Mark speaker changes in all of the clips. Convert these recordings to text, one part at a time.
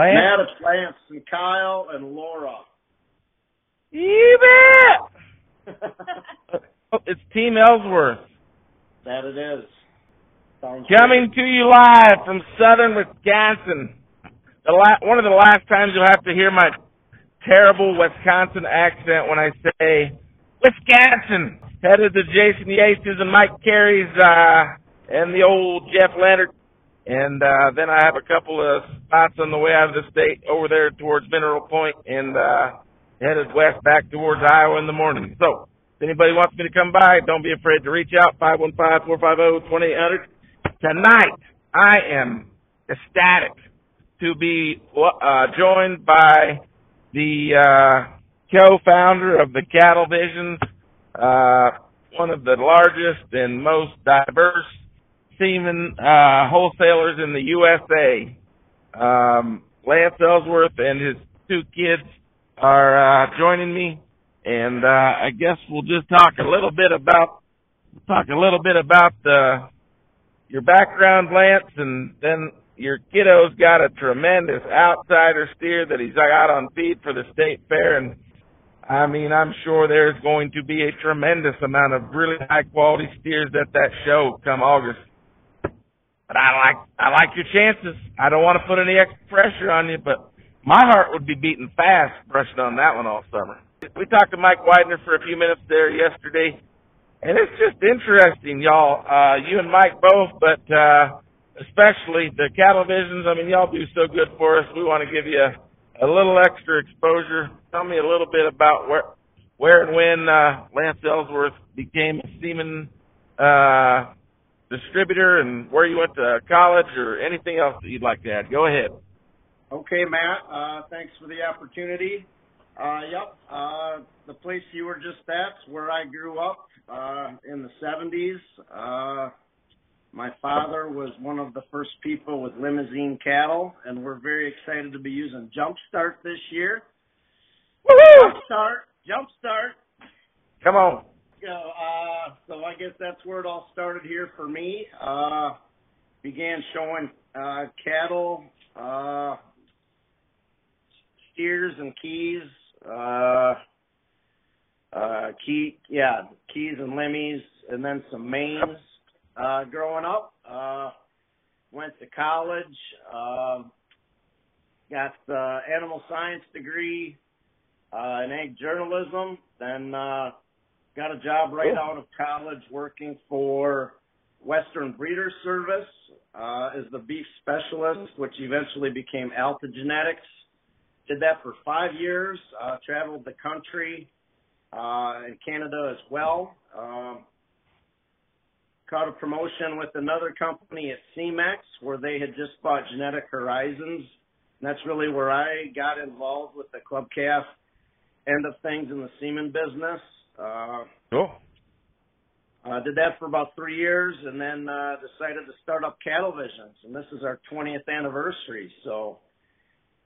Speaker 1: Lance?
Speaker 2: Matt, it's Lance and Kyle and Laura.
Speaker 1: You bet. Oh, it's Team Ellsworth
Speaker 2: that it is. Sounds
Speaker 1: coming to you live from southern Wisconsin. The la- one of the last times you'll have to hear my terrible Wisconsin accent when I say Wisconsin. Headed to Jason Yates' and Mike Carey's uh, and the old Jeff Leonard. And uh, then I have a couple of spots on the way out of the state over there towards Mineral Point and uh, headed west back towards Iowa in the morning. So if anybody wants me to come by, don't be afraid to reach out, 515-450-2800. Tonight, I am ecstatic to be uh, joined by the uh, co-founder of the Cattle Visions, uh, one of the largest and most diverse semen uh, wholesalers in the USA. Um, Lance Ellsworth and his two kids are uh, joining me, and uh, I guess we'll just talk a little bit about talk a little bit about uh, your background, Lance, and then your kiddo's got a tremendous outsider steer that he's got on feed for the state fair, and I mean, I'm sure there's going to be a tremendous amount of really high quality steers at that show come August. But I like I like your chances. I don't want to put any extra pressure on you, but my heart would be beating fast brushing on that one all summer. We talked to Mike Widener for a few minutes there yesterday, and it's just interesting, y'all. Uh, you and Mike both, but uh, especially the cattle visions. I mean, y'all do so good for us. We want to give you a, a little extra exposure. Tell me a little bit about where, where and when uh, Lance Ellsworth became a semen uh, distributor, and where you went to college, or anything else that you'd like to add. Go ahead.
Speaker 2: Okay, Matt. Uh, thanks for the opportunity. Uh, yep. Uh, the place you were just at, where I grew up uh, in the 70s. Uh, my father was one of the first people with Limousin cattle, and we're very excited to be using Jumpstart this year.
Speaker 1: Woohoo!
Speaker 2: Jumpstart, Jumpstart.
Speaker 1: Come on.
Speaker 2: So, uh, so I guess that's where it all started here for me. Uh, began showing uh, cattle, uh, steers and keys, uh, uh, key, yeah, keys and limmies, and then some mains. Uh, growing up, uh, went to college, uh, got the animal science degree, uh, in ag journalism, then, uh, got a job right
Speaker 1: Cool.
Speaker 2: out of college working for Western Breeder Service, uh, as the beef specialist, which eventually became Alta Genetics. Did that for five years, uh, traveled the country, uh, and Canada as well. Um, caught a promotion with another company at Semex where they had just bought Genetic Horizons. And that's really where I got involved with the club calf end of things in the semen business. Uh,
Speaker 1: Cool.
Speaker 2: uh, did that for about three years and then, uh, decided to start up Cattle Visions. And this is our 20th anniversary. So,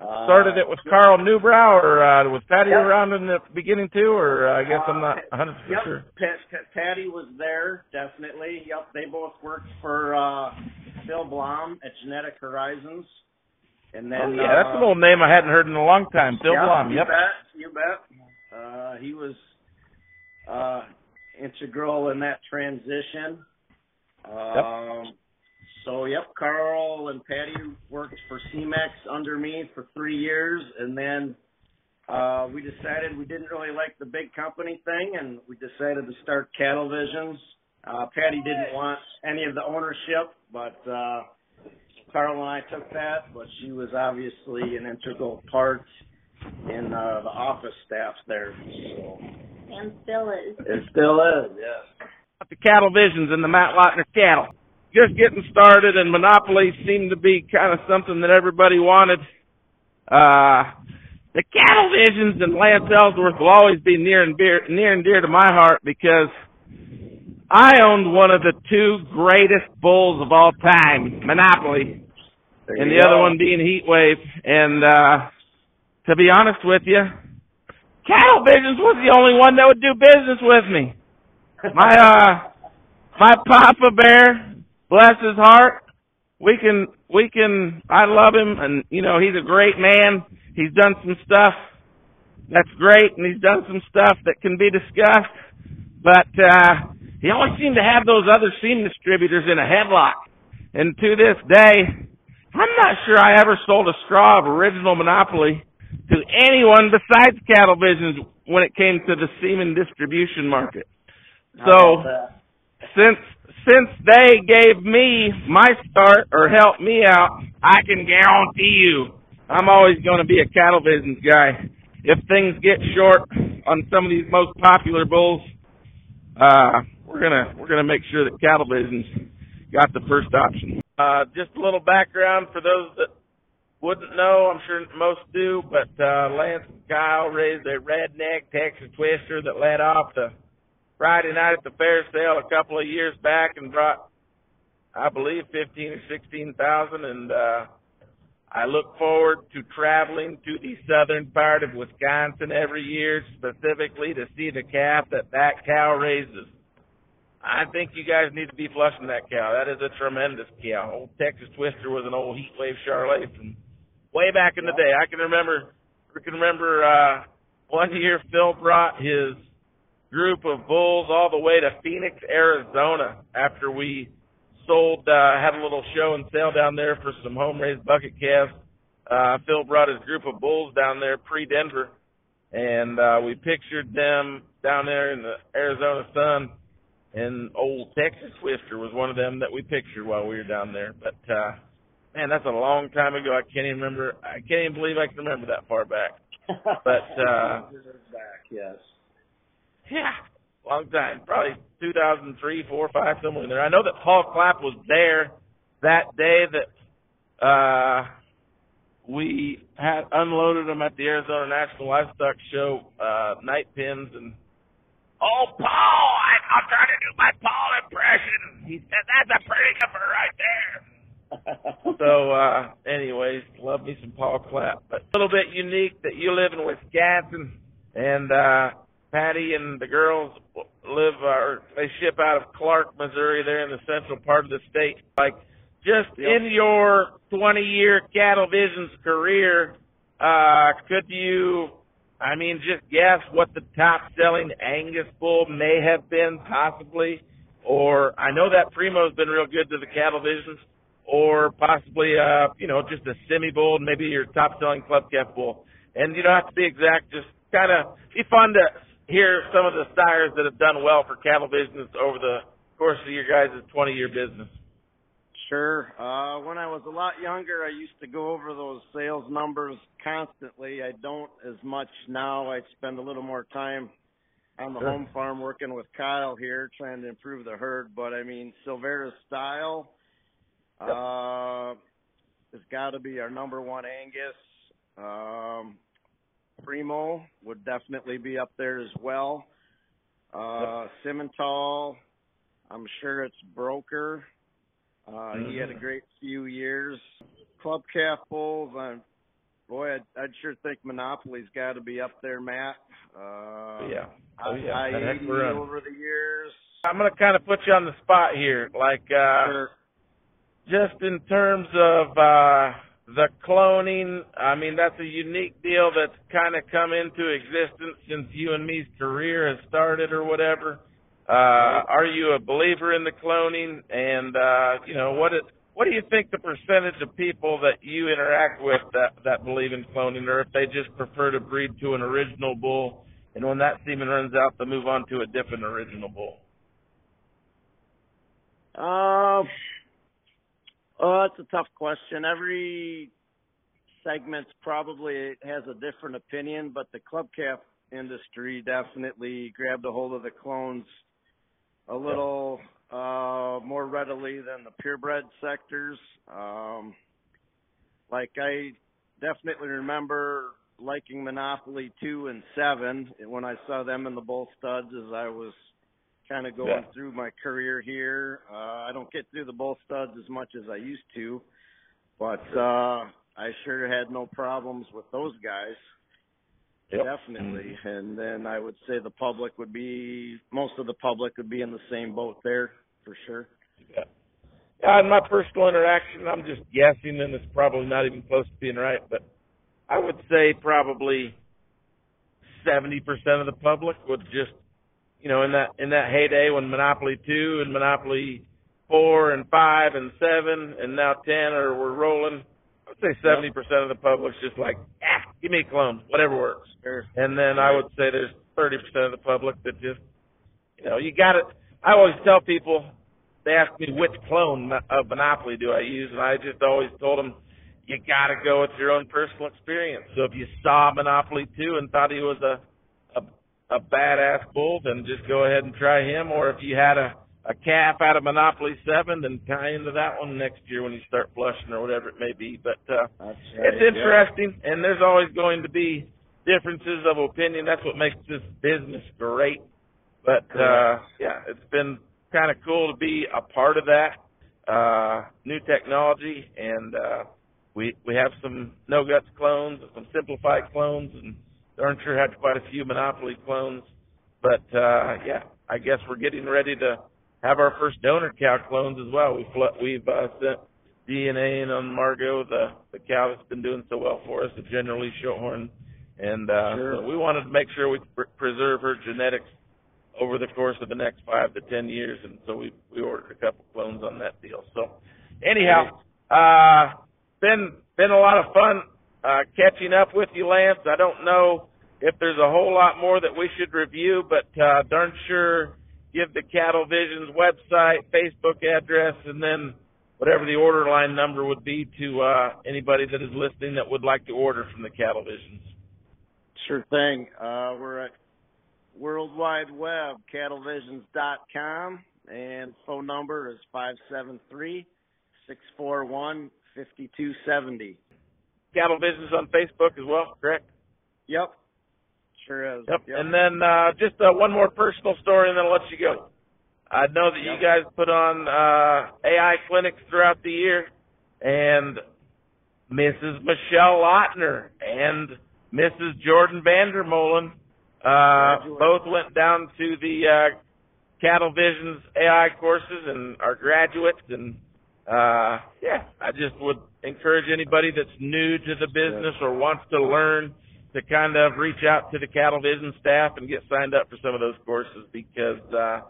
Speaker 2: uh,
Speaker 1: Started it with Carl Newbrow, or uh, was Patty
Speaker 2: Yep.
Speaker 1: around in the beginning too, or uh, I guess I'm not
Speaker 2: Uh,
Speaker 1: 100 percent
Speaker 2: yep,
Speaker 1: sure.
Speaker 2: Pat, Pat, Patty was there, definitely. Yep, they both worked for uh Phil Blom at Genetic Horizons. And then
Speaker 1: oh yeah, that's
Speaker 2: uh,
Speaker 1: an old name I hadn't heard in a long time. Bill
Speaker 2: yep,
Speaker 1: Blom.
Speaker 2: You
Speaker 1: Yep.
Speaker 2: bet, you bet. Uh he was uh integral in that transition. Um so yep, Carl and Patty worked for Semex under me for three years and then uh, we decided we didn't really like the big company thing, and we decided to start Cattle Visions. Uh, Patty didn't want any of the ownership, but uh, Carl and I took that. But she was obviously an integral part in uh, the office staff there. So
Speaker 3: And still is.
Speaker 2: it still is, yes.
Speaker 1: the cattle visions and the Matt Lautner cattle. Just getting started, and monopolies seem to be kind of something that everybody wanted. Uh, the cattle visions and Lance Ellsworth will always be near and dear, near and dear to my heart because I owned one of the two greatest bulls of all time, Monopoly, and
Speaker 2: you
Speaker 1: the other one being Heatwave. And uh, to be honest with you, Cattle Visions was the only one that would do business with me. My uh, my Papa Bear, bless his heart, we can we can. I love him, and you know he's a great man. He's done some stuff that's great, and he's done some stuff that can be discussed. But uh, he always seemed to have those other seam distributors in a headlock. And to this day, I'm not sure I ever sold a straw of original Monopoly to anyone besides Cattle Visions when it came to the semen distribution market. So since since they gave me my start or helped me out, I can guarantee you I'm always going to be a Cattle Visions guy. If things get short on some of these most popular bulls, uh, we're gonna we're gonna make sure that Cattle Visions got the first option. Uh, just a little background for those that wouldn't know, I'm sure most do, but uh, Lance Kyle raised a redneck Texas Twister that led off the Friday night at the fair sale a couple of years back and brought, I believe, fifteen or sixteen thousand. And uh, I look forward to traveling to the southern part of Wisconsin every year, specifically to see the calf that that cow raises. I think you guys need to be flushing that cow. That is a tremendous cow. Old Texas Twister was an old heat wave Charolais from way back in the day. I can remember, I can remember uh, one year Phil brought his group of bulls all the way to Phoenix, Arizona after we sold, uh, had a little show and sale down there for some home raised bucket calves. Uh, Phil brought his group of bulls down there pre Denver and, uh, we pictured them down there in the Arizona sun and old Texas Twister was one of them that we pictured while we were down there. But, uh, man, that's a long time ago. I can't even remember. I can't even believe I can remember that far back. But uh
Speaker 2: back, yes.
Speaker 1: Yeah, long time. Probably 2003, four, five, somewhere in there. I know that Paul Clapp was there that day that uh we had unloaded them at the Arizona National Livestock Show uh night pins and Oh, Paul! I, I'll try to do my Paul impression. He said, "That's a pretty number right there." So, uh, anyways, love me some Paul Clapp. But a little bit unique that you live in Wisconsin and, uh, Patty and the girls live, uh, or they ship out of Clark, Missouri. They're in the central part of the state. Like, just
Speaker 2: Yep.
Speaker 1: in your 20 year Cattle Visions career, uh, could you, I mean, just guess what the top selling Angus bull may have been possibly? Or I know that Primo's been real good to the Cattle Visions or possibly uh, you know, just a semi bull maybe your top selling club calf bull. And you don't have to be exact, just kinda be fun to hear some of the sires that have done well for Cattle Visions over the course of your guys' twenty year business.
Speaker 2: Sure. Uh when I was a lot younger I used to go over those sales numbers constantly. I don't as much now. I spend a little more time on the
Speaker 1: Sure.
Speaker 2: home farm working with Kyle here trying to improve the herd, but I mean Silveiras Style. Uh it's got to be our number one Angus. Um Primo would definitely be up there as well. Uh Simmental, I'm sure it's Broker. Uh he had a
Speaker 1: Mhm.
Speaker 2: great few years. Club calf bulls, uh, boy, I'd, I'd sure think Monopoly's got to be up there, Matt. Uh,
Speaker 1: yeah. Oh yeah.
Speaker 2: I,
Speaker 1: That heck of a run.
Speaker 2: over the years.
Speaker 1: I'm gonna kinda put you on the spot here. Like uh
Speaker 2: Sure.
Speaker 1: Just in terms of uh the cloning, I mean that's a unique deal that's kind of come into existence since you and me's career has started or whatever. Uh are you a believer in the cloning and uh you know what what do you think the percentage of people that you interact with that that believe in cloning or if they just prefer to breed to an original bull and when that semen runs out they move on to a different original bull?
Speaker 2: Uh, oh, that's a tough question. Every segment probably has a different opinion, but the club calf industry definitely grabbed a hold of the clones a little uh more readily than the purebred sectors. Um like I definitely remember liking Monopoly 2 and 7 when I saw them in the bull studs as I was kind of going
Speaker 1: Yeah.
Speaker 2: through my career here. Uh, I don't get through the bull studs as much as I used to, but uh, I sure had no problems with those guys.
Speaker 1: Yep.
Speaker 2: Definitely. And then I would say the public would be, most of the public would be in the same boat there for sure.
Speaker 1: Yeah. Uh, in my personal interaction, I'm just guessing, and it's probably not even close to being right, but I would say probably 70% of the public would just, you know, in that in that heyday when Monopoly 2 and Monopoly 4 and 5 and 7 and now 10 are we're rolling. I would say 70% of the public's just like, ah, give me clones, whatever works.
Speaker 2: Sure.
Speaker 1: And then I would say there's 30% of the public that just, you know, you got it. I always tell people they ask me which clone of Monopoly do I use, and I just always told them you got to go with your own personal experience. So if you saw Monopoly 2 and thought he was a a, badass bull, then just go ahead and try him. Or if you had a a calf out of Monopoly 7, then tie into that one next year when you start flushing or whatever it may be. But uh,
Speaker 2: right.
Speaker 1: it's interesting, and there's always going to be differences of opinion. That's what makes this business great. But uh, yeah, it's been kind of cool to be a part of that uh, new technology, and uh, we we have some no guts clones, some simplified clones, and darn sure had quite a few Monopoly clones. But uh, yeah, I guess we're getting ready to have our first donor cow clones as well. We've we've uh, sent DNA in on Margot, the the cow that's been doing so well for us, the generally shorthorn, and uh,
Speaker 2: Sure.
Speaker 1: so we wanted to make sure we pr- preserve her genetics over the course of the next five to ten years, and so we we ordered a couple clones on that deal. So anyhow, uh, been been a lot of fun uh, catching up with you, Lance. I don't know if there's a whole lot more that we should review, but uh, darn sure give the Cattle Visions website, Facebook address, and then whatever the order line number would be to uh, anybody that is listening that would like to order from the Cattle Visions.
Speaker 2: Sure thing. Uh, we're at World Wide Web, cattlevisions.com, and phone number is five seven three six four one fifty two seventy.
Speaker 1: Cattle Visions on Facebook as well, correct?
Speaker 2: Yep. Sure is.
Speaker 1: Yep. And then uh, just uh, one more personal story, and then I'll let you go. I know that you guys put on uh, AI clinics throughout the year, and Mrs. Michelle Lautner and Mrs. Jordan Vandermolen uh, both went down to the uh, Cattle Visions AI courses and are graduates. And uh, yeah, I just would encourage anybody that's new to the business or wants to learn to kind of reach out to the Cattle Vision staff and get signed up for some of those courses because uh,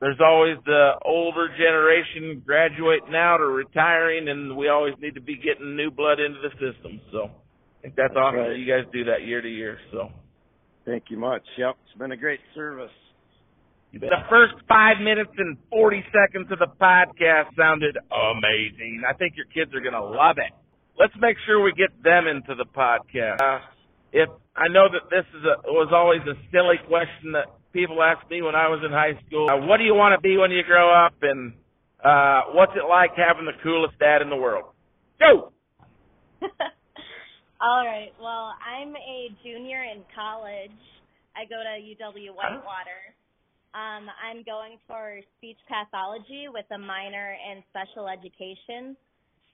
Speaker 1: there's always the older generation graduating out or retiring, and we always need to be getting new blood into the system. So I think that's,
Speaker 2: That's
Speaker 1: awesome
Speaker 2: right.
Speaker 1: that you guys do that year to year. So
Speaker 2: Thank you much. Yep. It's been a great service.
Speaker 1: the first five minutes and 40 seconds of the podcast sounded amazing. I think your kids are going to love it. Let's make sure we get them into the podcast. Uh, if I know that this is a was always a silly question that people asked me when I was in high school. Uh, what do you want to be when you grow up, and uh, what's it like having the coolest dad in the world? Go.
Speaker 3: All right. Well, I'm a junior in college. I go to UW Whitewater. Um, I'm going for speech pathology with a minor in special education.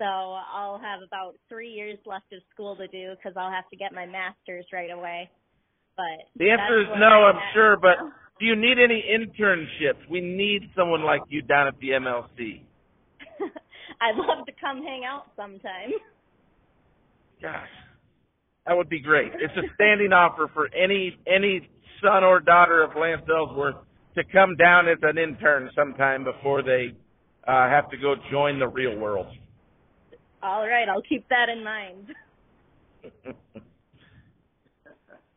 Speaker 3: So I'll have about three years left of school to do because I'll have to get my master's right away. But
Speaker 1: The answer is no, I'm sure, but
Speaker 3: now.
Speaker 1: do you need any internships? We need someone like you down at the MLC.
Speaker 3: I'd love to come hang out sometime.
Speaker 1: Gosh, that would be great. It's a standing offer for any any son or daughter of Lance Ellsworth to come down as an intern sometime before they uh, have to go join the real world.
Speaker 3: All right, I'll keep that in mind.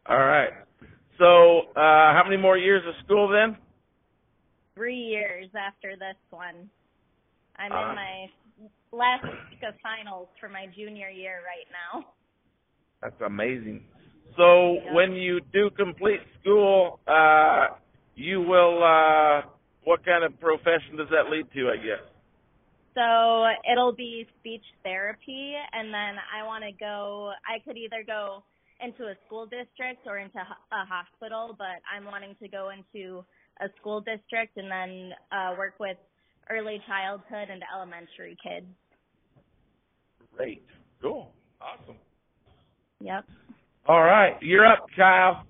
Speaker 1: All right. So, uh, how many more years of school then?
Speaker 3: Three years after this one. I'm
Speaker 1: Ah.
Speaker 3: in my last week of finals for my junior year right now.
Speaker 1: That's amazing. So,
Speaker 3: Yeah.
Speaker 1: when you do complete school, uh, you will. Uh, what kind of profession does that lead to? I guess.
Speaker 3: So it'll be speech therapy, and then I want to go. I could either go into a school district or into a hospital, but I'm wanting to go into a school district and then uh, work with early childhood and elementary kids.
Speaker 1: Great. Cool. Awesome.
Speaker 3: Yep.
Speaker 1: All right, you're up, Kyle.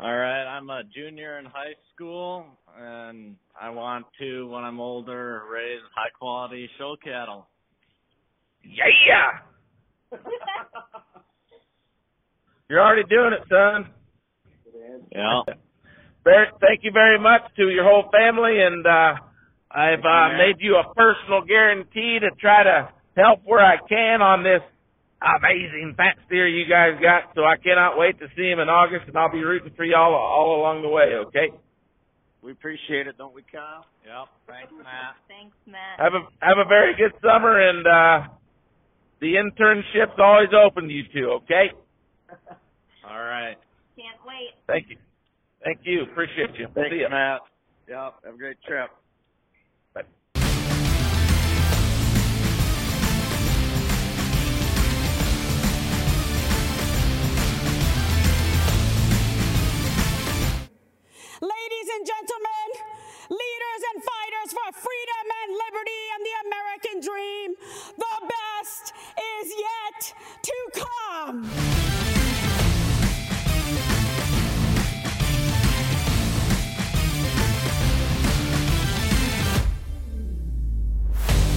Speaker 4: All right, I'm a junior in high school, and I want to, when I'm older, raise high quality show cattle.
Speaker 1: Yeah. You're already doing it, son.
Speaker 4: Yeah.
Speaker 1: Barrett, thank you very much to your whole family, and uh, I've uh, made you a personal guarantee to try to help where I can on this amazing fat steer you guys got. So I cannot wait to see him in August, and I'll be rooting for y'all all along the way. Okay.
Speaker 2: We appreciate it, don't we, Kyle?
Speaker 4: Yep. Thanks, Matt.
Speaker 3: Thanks, Matt.
Speaker 1: Have a have a very good summer, and uh, the internship's always open to you two. Okay.
Speaker 4: All right.
Speaker 3: Can't wait.
Speaker 1: Thank you. Thank you. Appreciate you.
Speaker 2: Thanks,
Speaker 1: See you,
Speaker 2: Matt. Yep. Have a great trip.